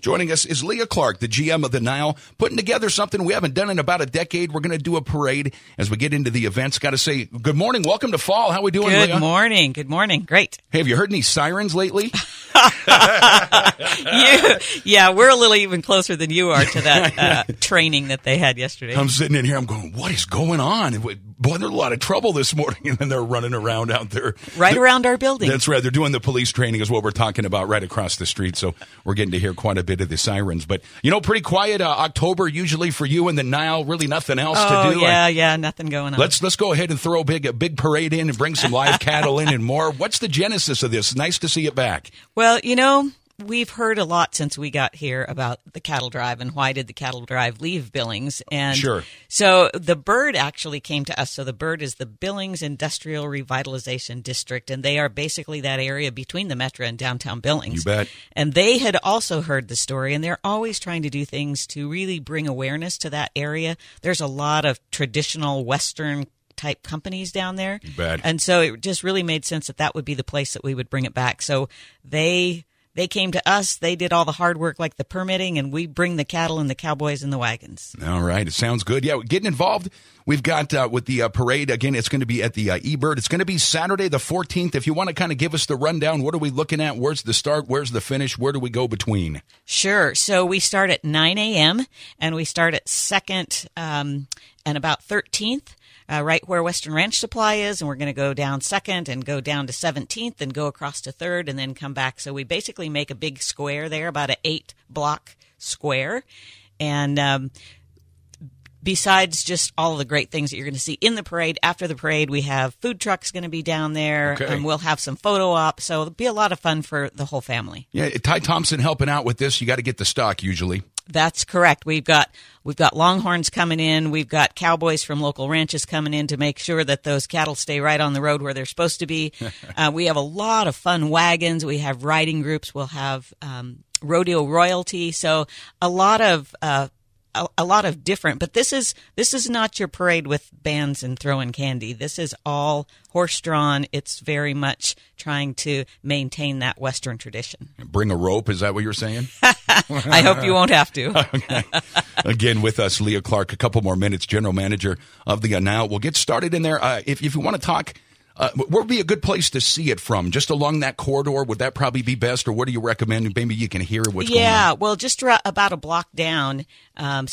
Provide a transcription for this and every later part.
Joining us is Leah Clark, the GM of the Nile, putting together something we haven't done in about a decade. We're going to do a parade as we get into the events. Got to say, good morning, welcome to fall. How we doing, Good Leah? morning. Good morning. Great. Hey, have you heard any sirens lately? You, yeah, we're a little even closer than you are to that uh, training that they had yesterday. I'm sitting in here, I'm going, what is going on? Boy, there's a lot of trouble this morning, and then they're running around out there. right around our building. That's right. They're doing the police training, is what we're talking about right across the street. So we're getting to hear quite a bit of the sirens. But, you know, pretty quiet uh, October usually for you and the Nile. Really nothing else oh, to do. yeah, yeah, nothing going on. Let's let's go ahead and throw a big a big parade in and bring some live cattle in and more. What's the genesis of this? Nice to see it back. Well, you know, we've heard a lot since we got here about the cattle drive and why did the cattle drive leave Billings. And Sure. so the bird actually came to us. So the bird is the Billings Industrial Revitalization District, and they are basically that area between the metro and downtown Billings. You bet. And they had also heard the story, and they're always trying to do things to really bring awareness to that area. There's a lot of traditional Western type companies down there. You bet. And so it just really made sense that that would be the place that we would bring it back. So they they came to us. They did all the hard work, like the permitting, and we bring the cattle and the cowboys and the wagons. All right, it sounds good. Yeah, getting involved. We've got uh, with the uh, parade again. It's going to be at the uh, EBURD. It's going to be Saturday the 14th. If you want to kind of give us the rundown, what are we looking at? Where's the start? Where's the finish? Where do we go between? Sure. So we start at 9 a.m. and we start at 2nd um, and about 13th, uh, right where Western Ranch Supply is. And we're going to go down 2nd and go down to 17th and go across to 3rd and then come back. So we basically make a big square there, about an eight block square. And um, besides just all the great things that you're going to see in the parade, after the parade, we have food trucks going to be down there. Okay. And we'll have some photo ops. So it'll be a lot of fun for the whole family. Yeah, Ty Thompson helping out with this. You got to get the stock usually. That's correct. We've got we've got longhorns coming in. We've got cowboys from local ranches coming in to make sure that those cattle stay right on the road where they're supposed to be. uh, we have a lot of fun wagons. We have riding groups. We'll have um, rodeo royalty. So a lot of uh, a, a lot of different. But this is this is not your parade with bands and throwing candy. This is all horse drawn. It's very much trying to maintain that Western tradition. Bring a rope. Is that what you're saying? I hope you won't have to. Again, with us, Leah Clark. A couple more minutes, general manager of the Nile. We'll get started in there. Uh, if, if you want to talk, uh, where would be a good place to see it from? Just along that corridor? Would that probably be best, or what do you recommend? Maybe you can hear what's going on. yeah, well, just about a block down um,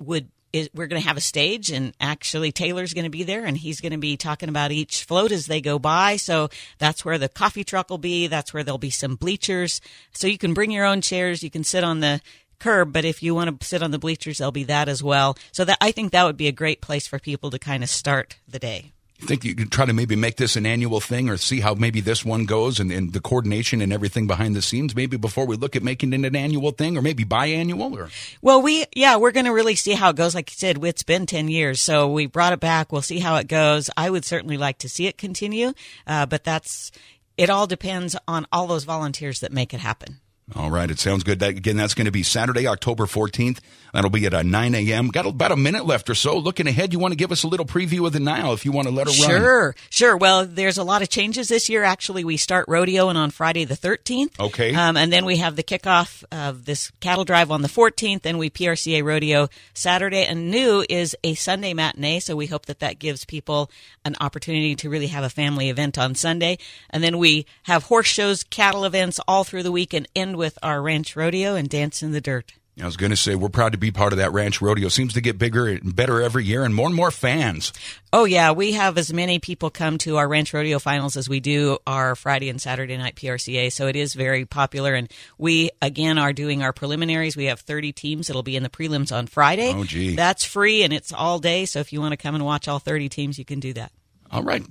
would is, we're going to have a stage, and actually Taylor's going to be there, and he's going to be talking about each float as they go by. So that's where the coffee truck will be. That's where there'll be some bleachers, so you can bring your own chairs. You can sit on the curb, but if you want to sit on the bleachers, there'll be that as well. So that I think that would be a great place for people to kind of start the day. Think you could try to maybe make this an annual thing, or see how maybe this one goes, and, and the coordination and everything behind the scenes, maybe before we look at making it an annual thing, or maybe biannual, or Well, we yeah, we're going to really see how it goes. Like you said, it's been ten years, so we brought it back. We'll see how it goes. I would certainly like to see it continue, uh, but that's it. All depends on all those volunteers that make it happen. All right, it sounds good. That, again, that's going to be Saturday, October 14th. That'll be at uh, 9 a.m. Got about a minute left or so. Looking ahead, you want to give us a little preview of the Nile if you want to let her run. Sure, sure. Well, there's a lot of changes this year. Actually, we start rodeo and on Friday the 13th. Okay. Um, and then we have the kickoff of this cattle drive on the 14th, and we PRCA rodeo Saturday. And new is a Sunday matinee, so we hope that that gives people an opportunity to really have a family event on Sunday. And then we have horse shows, cattle events all through the week, and end with our ranch rodeo and dance in the dirt. I was going to say, we're proud to be part of that ranch rodeo. Seems to get bigger and better every year and more and more fans. Oh yeah, we have as many people come to our ranch rodeo finals as we do our Friday and Saturday night PRCA. So it is very popular, and we again are doing our preliminaries. We have 30 teams that'll be in the prelims on Friday. Oh, gee. that's free and it's all day. So if you want to come and watch all 30 teams, you can do that. All right.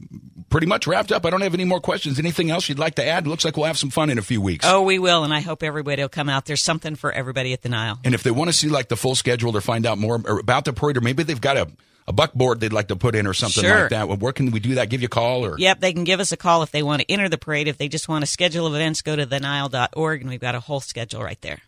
Pretty much wrapped up. I don't have any more questions. Anything else you'd like to add? Looks like we'll have some fun in a few weeks. Oh, we will, and I hope everybody will come out. There's something for everybody at the Nile. And if they want to see like the full schedule or find out more about the parade, or maybe they've got a, a buckboard they'd like to put in or something Sure. like that, where can we do that? Give you a call or? Yep, they can give us a call if they want to enter the parade. If they just want a schedule of events, go to the thenile.org, and we've got a whole schedule right there.